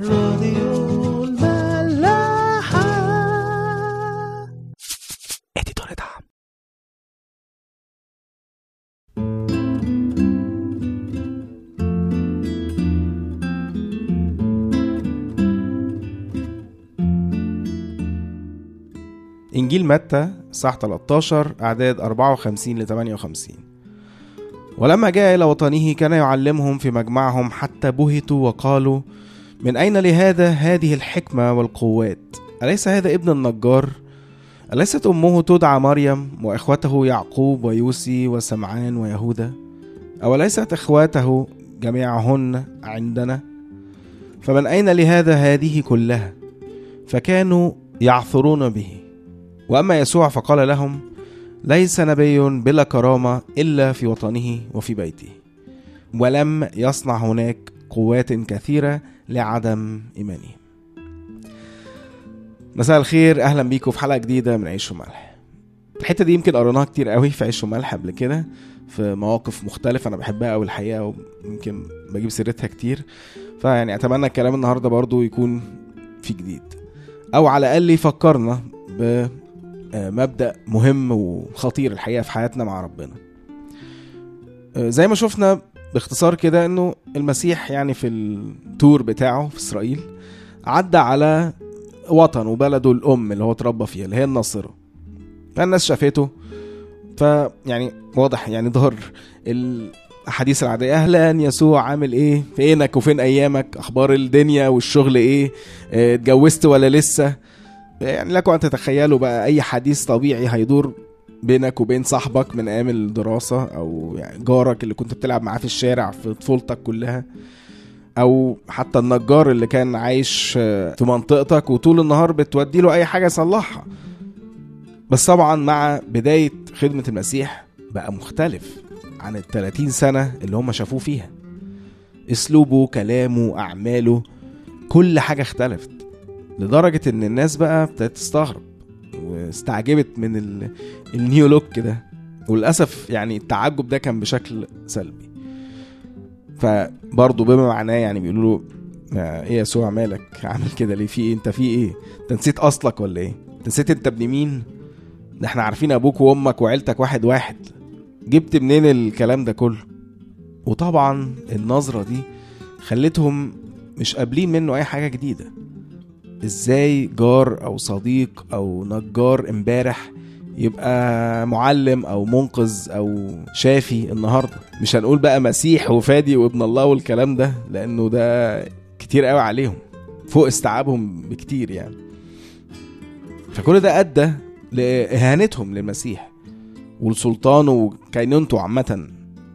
راديو الملاحة. اديتور دعم. إنجيل متى صح 13 أعداد 54 ل 58 ولما جاء إلى وطنه كان يعلمهم في مجمعهم حتى بهتوا وقالوا من أين لهذا هذه الحكمة والقوات؟ أليس هذا ابن النجار؟ أليست أمه تدعى مريم وإخوته يعقوب ويوسي وسمعان ويهوذا؟ أوليست إخواته جميعهن عندنا؟ فمن أين لهذا هذه كلها؟ فكانوا يعثرون به. وأما يسوع فقال لهم ليس نبي بلا كرامة إلا في وطنه وفي بيته. ولم يصنع هناك قوات كثيرة لعدم إيمانهم. مساء الخير أهلا بيكم في حلقة جديدة من عيش وملح. الحتة دي يمكن قريناها كتير قوي في عيش وملح قبل كده في مواقف مختلفة أنا بحبها قوي الحقيقة ويمكن بجيب سيرتها كتير. فيعني أتمنى الكلام النهاردة برضو يكون في جديد. أو على الأقل يفكرنا بمبدأ مهم وخطير الحقيقة في حياتنا مع ربنا. آه، زي ما شفنا باختصار كده إنه المسيح يعني في التور بتاعه في إسرائيل عدى على وطن وبلده الأم اللي هو اتربى فيها اللي هي الناصرة. فالناس شافته. فيعني واضح يعني ظهر الأحاديث العادية. أهلا يسوع عامل إيه؟ فينك وفين أيامك؟ أخبار الدنيا والشغل إيه؟ آه، اتجوزت ولا لسه؟ يعني لكم أن تتخيلوا بقى أي حديث طبيعي هيدور بينك وبين صاحبك من أيام الدراسة أو يعني جارك اللي كنت بتلعب معاه في الشارع في طفولتك كلها أو حتى النجار اللي كان عايش في منطقتك وطول النهار بتودي له أي حاجة يصلحها. بس طبعا مع بداية خدمة المسيح بقى مختلف عن ال 30 سنة اللي هم شافوه فيها. أسلوبه كلامه أعماله كل حاجة اختلفت لدرجة إن الناس بقى ابتدت تستغرب. واستعجبت من ال... النيو لوك ده. وللأسف يعني التعجب ده كان بشكل سلبي. فبرضه بما معناه يعني بيقولوا له آه، إيه يا يسوع مالك؟ عامل كده ليه؟ في إيه؟ أنت في إيه؟ أنت نسيت أصلك ولا إيه؟ أنت نسيت أنت ابن مين؟ ده إحنا عارفين أبوك وأمك وعيلتك واحد واحد. جبت منين الكلام ده كله؟ وطبعا النظرة دي خلتهم مش قابلين منه أي حاجة جديدة. إزاي جار أو صديق أو نجار إمبارح يبقى معلم أو منقذ أو شافي النهارده؟ مش هنقول بقى مسيح وفادي وابن الله والكلام ده لأنه ده كتير قوي عليهم فوق استيعابهم بكتير يعني. فكل ده أدى لإهانتهم للمسيح ولسلطانه وكينونته عامة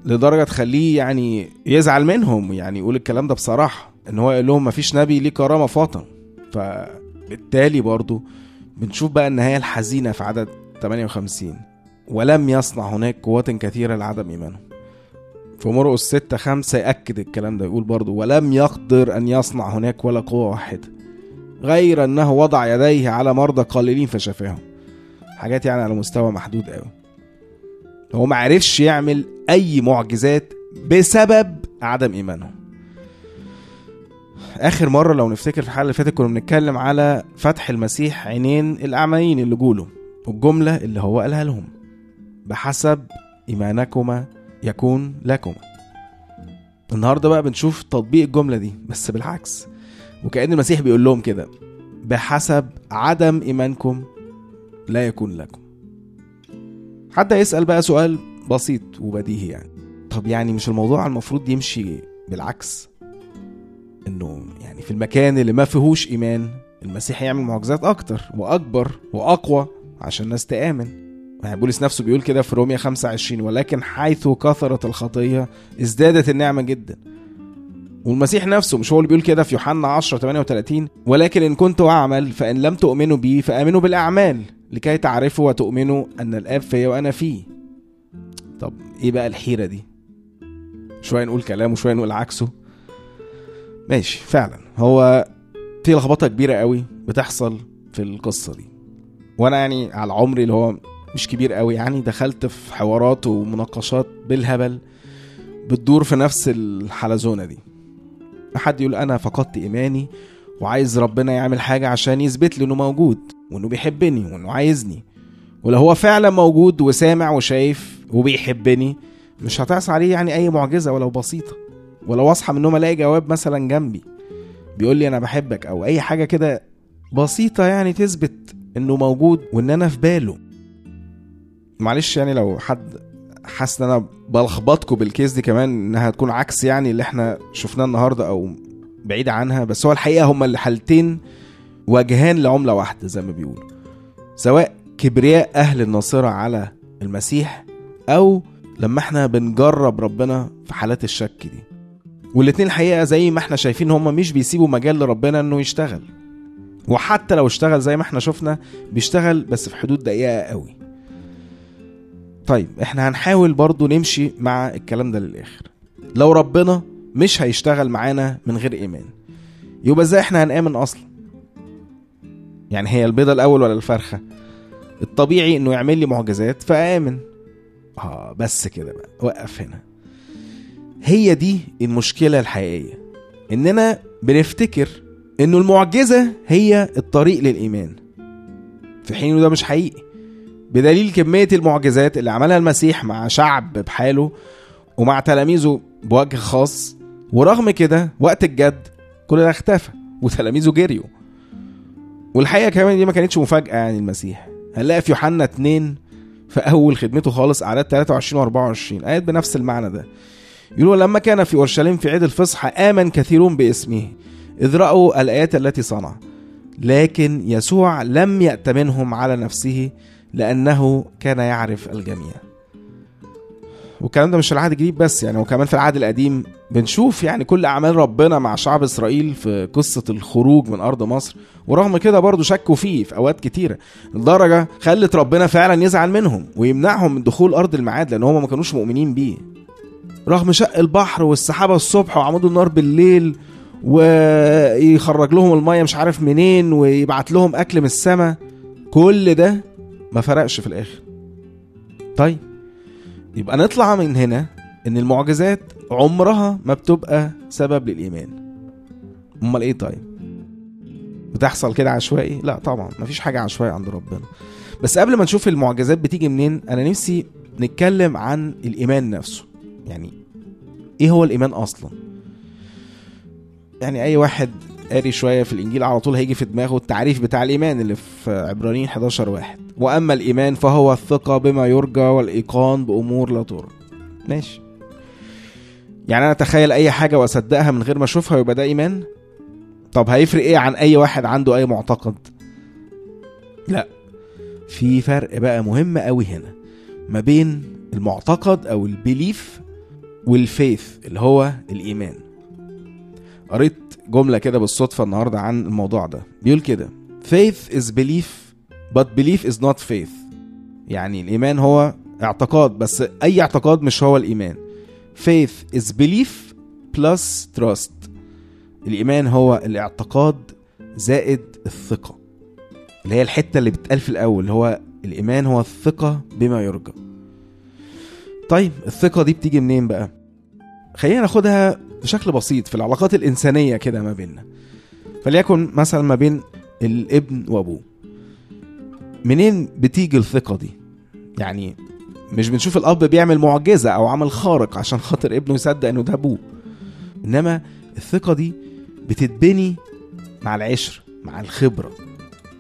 لدرجة تخليه يعني يزعل منهم يعني يقول الكلام ده بصراحة إن هو يقول لهم مفيش نبي ليه كرامة فاطم فبالتالي برضو بنشوف بقى النهاية الحزينة في عدد 58 ولم يصنع هناك قوات كثيرة لعدم إيمانهم في مرقس 6 5 يأكد الكلام ده يقول برضو ولم يقدر أن يصنع هناك ولا قوة واحدة غير أنه وضع يديه على مرضى قليلين فشفاهم. حاجات يعني على مستوى محدود قوي. هو ما عرفش يعمل أي معجزات بسبب عدم إيمانهم آخر مرة لو نفتكر في الحلقة اللي فاتت كنا بنتكلم على فتح المسيح عينين الأعميين اللي جوله والجملة اللي هو قالها لهم بحسب إيمانكما يكون لكما. النهاردة بقى بنشوف تطبيق الجملة دي بس بالعكس وكأن المسيح بيقول لهم كده بحسب عدم إيمانكم لا يكون لكم. حد يسأل بقى سؤال بسيط وبديهي يعني. طب يعني مش الموضوع المفروض يمشي بالعكس؟ إنه يعني في المكان اللي ما فيهوش إيمان المسيح يعمل معجزات أكتر وأكبر وأقوى عشان الناس تآمن. يعني بولس نفسه بيقول كده في روميا 25 ولكن حيث كثرت الخطية ازدادت النعمة جدا. والمسيح نفسه مش هو اللي بيقول كده في يوحنا 10 38 ولكن إن كنت أعمل فإن لم تؤمنوا بي فآمنوا بالأعمال لكي تعرفوا وتؤمنوا أن الآب فيا وأنا فيه طب إيه بقى الحيرة دي؟ شوية نقول كلام وشوية نقول عكسه. ماشي. فعلا. هو في لخبطة كبيرة قوي بتحصل في القصة دي. وأنا يعني على عمري اللي هو مش كبير قوي يعني دخلت في حوارات ومناقشات بالهبل بتدور في نفس الحلزونة دي. حد يقول أنا فقدت إيماني وعايز ربنا يعمل حاجة عشان يثبت لي إنه موجود وإنه بيحبني وإنه عايزني. ولو هو فعلا موجود وسامع وشايف وبيحبني؟ مش هتعصى عليه يعني أي معجزة ولو بسيطة. ولو أصحى من النوم ألاقي جواب مثلا جنبي بيقول لي أنا بحبك أو أي حاجة كده بسيطة يعني تثبت إنه موجود وإن أنا في باله. معلش يعني لو حد حاسس إن أنا بلخبطكم بالكيس دي كمان إنها تكون عكس يعني اللي إحنا شفناه النهارده أو بعيد عنها بس هو الحقيقة هما الحالتين وجهان لعملة واحدة زي ما بيقولوا. سواء كبرياء أهل الناصرة على المسيح أو لما إحنا بنجرب ربنا في حالات الشك دي. والاتنين الحقيقة زي ما إحنا شايفين هما مش بيسيبوا مجال لربنا إنه يشتغل. وحتى لو اشتغل زي ما إحنا شفنا بيشتغل بس في حدود دقيقه قوي. طيب إحنا هنحاول برضو نمشي مع الكلام ده للآخر. لو ربنا مش هيشتغل معانا من غير إيمان يبقى إزاي إحنا هنآمن أصلا؟ يعني هي البيضة الأول ولا الفرخة؟ الطبيعي إنه يعمل لي معجزات فآمن. آه بس كده بقى وقف هنا. هي دي المشكلة الحقيقية. إننا بنفتكر إنه المعجزة هي الطريق للإيمان. في حين إنه ده مش حقيقي. بدليل كمية المعجزات اللي عملها المسيح مع شعب بحاله ومع تلاميذه بوجه خاص ورغم كده وقت الجد كل ده اختفى وتلاميذه جريوا. والحقيقة كمان دي ما كانتش مفاجأة يعني المسيح. هنلاقي في يوحنا 2 في أول خدمته خالص أعداد 23 و24 آيات بنفس المعنى ده. يقولوا لما كان في أورشليم في عيد الفصح آمن كثيرون باسمه. إذ رأوا الآيات التي صنع. لكن يسوع لم يأتمنهم على نفسه لأنه كان يعرف الجميع. والكلام ده مش في العهد الجديد بس يعني وكمان في العهد القديم بنشوف يعني كل أعمال ربنا مع شعب إسرائيل في قصة الخروج من أرض مصر. ورغم كده برضه شكوا فيه في أوقات كتيرة. لدرجة خلت ربنا فعلا يزعل منهم ويمنعهم من دخول أرض الميعاد لأن هم ما كانوش مؤمنين بيه. رغم شق البحر والسحابة الصبح وعمود النار بالليل ويخرج لهم المية مش عارف منين ويبعت لهم أكل من السماء كل ده ما فرقش في الآخر. طيب يبقى نطلع من هنا إن المعجزات عمرها ما بتبقى سبب للإيمان. أمال إيه طيب؟ بتحصل كده عشوائي؟ لا طبعا مفيش حاجة عشوائية عند ربنا. بس قبل ما نشوف المعجزات بتيجي منين أنا نفسي نتكلم عن الإيمان نفسه. يعني إيه هو الإيمان أصلا؟ يعني أي واحد قاري شوية في الإنجيل على طول هيجي في دماغه التعريف بتاع الإيمان اللي في عبرانيين 11 واحد. وأما الإيمان فهو الثقة بما يرجى والإيقان بأمور لا ترى. ماشي. يعني أنا أتخيل أي حاجة وأصدقها من غير ما أشوفها يبقى ده إيمان؟ طب هيفرق إيه عن أي واحد عنده أي معتقد؟ لا. في فرق بقى مهم قوي هنا ما بين المعتقد أو البيليف والفيث اللي هو الإيمان. قريت جملة كده بالصدفة النهاردة عن الموضوع ده. بيقول كده faith is belief but belief is not faith. يعني الإيمان هو اعتقاد بس أي اعتقاد مش هو الإيمان. Faith is belief plus trust. الإيمان هو الاعتقاد زائد الثقة اللي هي الحتة اللي بتقال في الأول اللي هو الإيمان هو الثقة بما يرجى. طيب الثقة دي بتيجي منين بقى؟ خلينا ناخدها بشكل بسيط في العلاقات الإنسانية كده ما بيننا. فليكن مثلا ما بين الابن وأبوه. منين بتيجي الثقة دي؟ يعني مش بنشوف الأب بيعمل معجزة أو عمل خارق عشان خاطر ابنه يصدق إنه ده أبوه. إنما الثقة دي بتتبني مع العشر مع الخبرة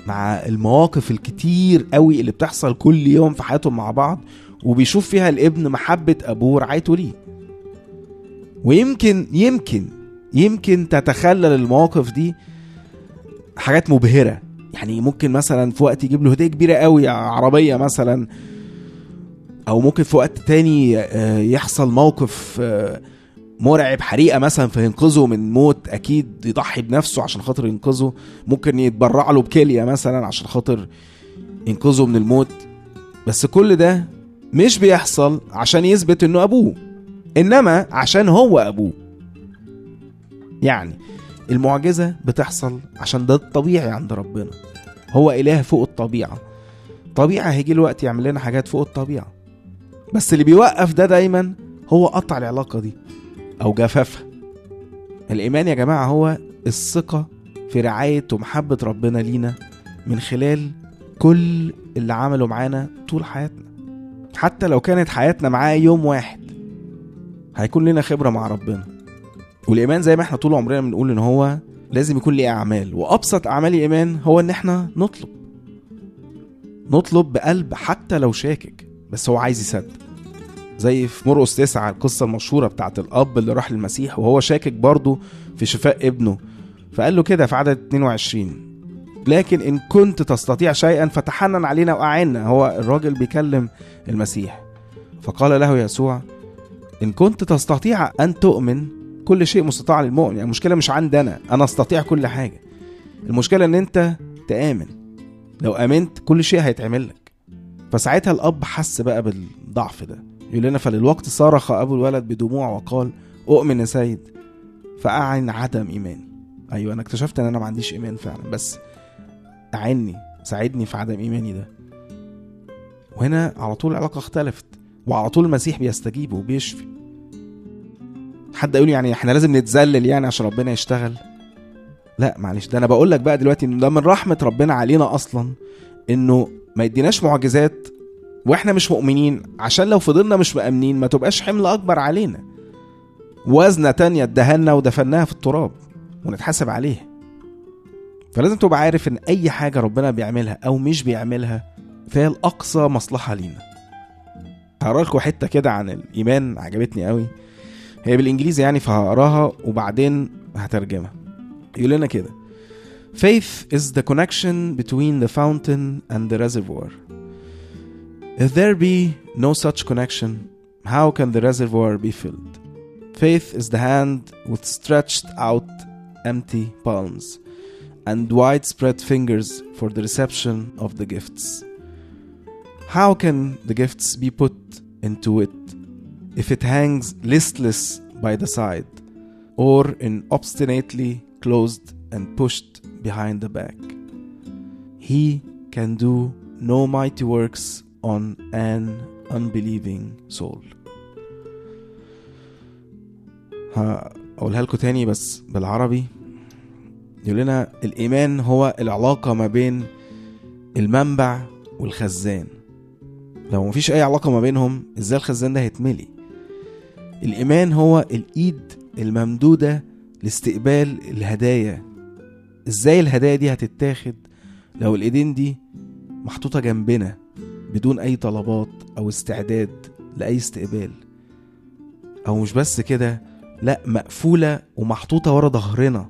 مع المواقف الكتير قوي اللي بتحصل كل يوم في حياتهم مع بعض وبيشوف فيها الابن محبة أبوه ورعايته ليه. ويمكن يمكن يمكن تتخلل المواقف دي حاجات مبهرة. يعني ممكن مثلا في وقت يجيب له هدية كبيرة قوي عربية مثلا أو ممكن في وقت تاني آه، يحصل موقف آه، مرعب حريقة مثلا فينقذه من موت أكيد يضحي بنفسه عشان خاطر ينقذه. ممكن يتبرع له بكلية مثلا عشان خاطر ينقذه من الموت. بس كل ده مش بيحصل عشان يثبت إنه أبوه. إنما عشان هو أبوه. يعني المعجزة بتحصل عشان ده الطبيعي عند ربنا. هو إله فوق الطبيعة. طبيعه هيجي له وقت يعمل لنا حاجات فوق الطبيعة. بس اللي بيوقف ده دايما هو قطع العلاقة دي أو جفافها. الإيمان يا جماعة هو الثقة في رعاية ومحبة ربنا لينا من خلال كل اللي عمله معانا طول حياتنا. حتى لو كانت حياتنا معاه يوم واحد هيكون لنا خبرة مع ربنا. والإيمان زي ما إحنا طول عمرنا بنقول إن هو لازم يكون ليه أعمال وأبسط أعمال الإيمان هو إن إحنا نطلب. نطلب بقلب حتى لو شاكك بس هو عايز يصدق. زي في مرقس تسعة القصة المشهورة بتاعت الأب اللي راح للمسيح وهو شاكك برضه في شفاء ابنه. فقال له كده في عدد 22 لكن إن كنت تستطيع شيئا فتحنن علينا وأعنا. هو الراجل بيكلم المسيح. فقال له يسوع إن كنت تستطيع أن تؤمن كل شيء مستطاع للمؤمن يعني المشكلة مش عندي أنا أنا أستطيع كل حاجة. المشكلة إن أنت تآمن. لو آمنت كل شيء هيتعمل لك. فساعتها الأب حس بقى بالضعف ده. يقول لنا فللوقت صرخ أبو الولد بدموع وقال أؤمن يا سيد. فأعن عدم إيماني أيوة أنا اكتشفت إن أنا ما عنديش إيمان فعلا بس أعني ساعدني في عدم إيماني ده. وهنا على طول العلاقة اختلفت. وعلى طول المسيح بيستجيب وبيشفي. حد يقول يعني إحنا لازم نتذلل يعني عشان ربنا يشتغل؟ لا معلش ده أنا بقول لك بقى دلوقتي إن ده من رحمة ربنا علينا أصلا إنه ما يديناش معجزات وإحنا مش مؤمنين عشان لو فضلنا مش مأمنين ما تبقاش حمل أكبر علينا. وزنة تانية ادهنا ودفناها في التراب ونتحاسب عليها. فلازم تبقى عارف إن أي حاجة ربنا بيعملها أو مش بيعملها فهي الأقصى مصلحة لينا. هقرا لكم حتة كده عن الايمان عجبتني قوي هي بالانجليزي يعني فهقراها وبعدين هترجمها يقول لنا كده Faith is the connection between the fountain and the reservoir. If there be no such connection, how can the reservoir be filled? Faith is the hand with stretched out empty palms and widespread fingers for the reception of the gifts. How can the gifts be put into it if it hangs listless by the side or in obstinately closed and pushed behind the back? He can do no mighty works on an unbelieving soul. هقولها لكم تاني بس بالعربي يقول لنا الإيمان هو العلاقة ما بين المنبع والخزان لو مفيش أي علاقة ما بينهم إزاي الخزان ده هيتملي؟ الإيمان هو الإيد الممدودة لاستقبال الهدايا. إزاي الهدايا دي هتتاخد لو الإيدين دي محطوطة جنبنا بدون أي طلبات أو استعداد لأي استقبال؟ أو مش بس كده لأ مقفولة ومحطوطة ورا ظهرنا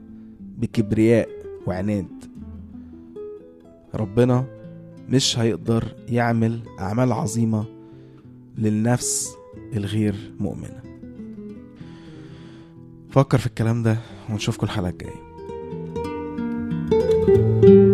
بكبرياء وعناد. ربنا مش هيقدر يعمل أعمال عظيمة للنفس الغير مؤمنة. فكر في الكلام ده ونشوفكم الحلقة الجاية. thank you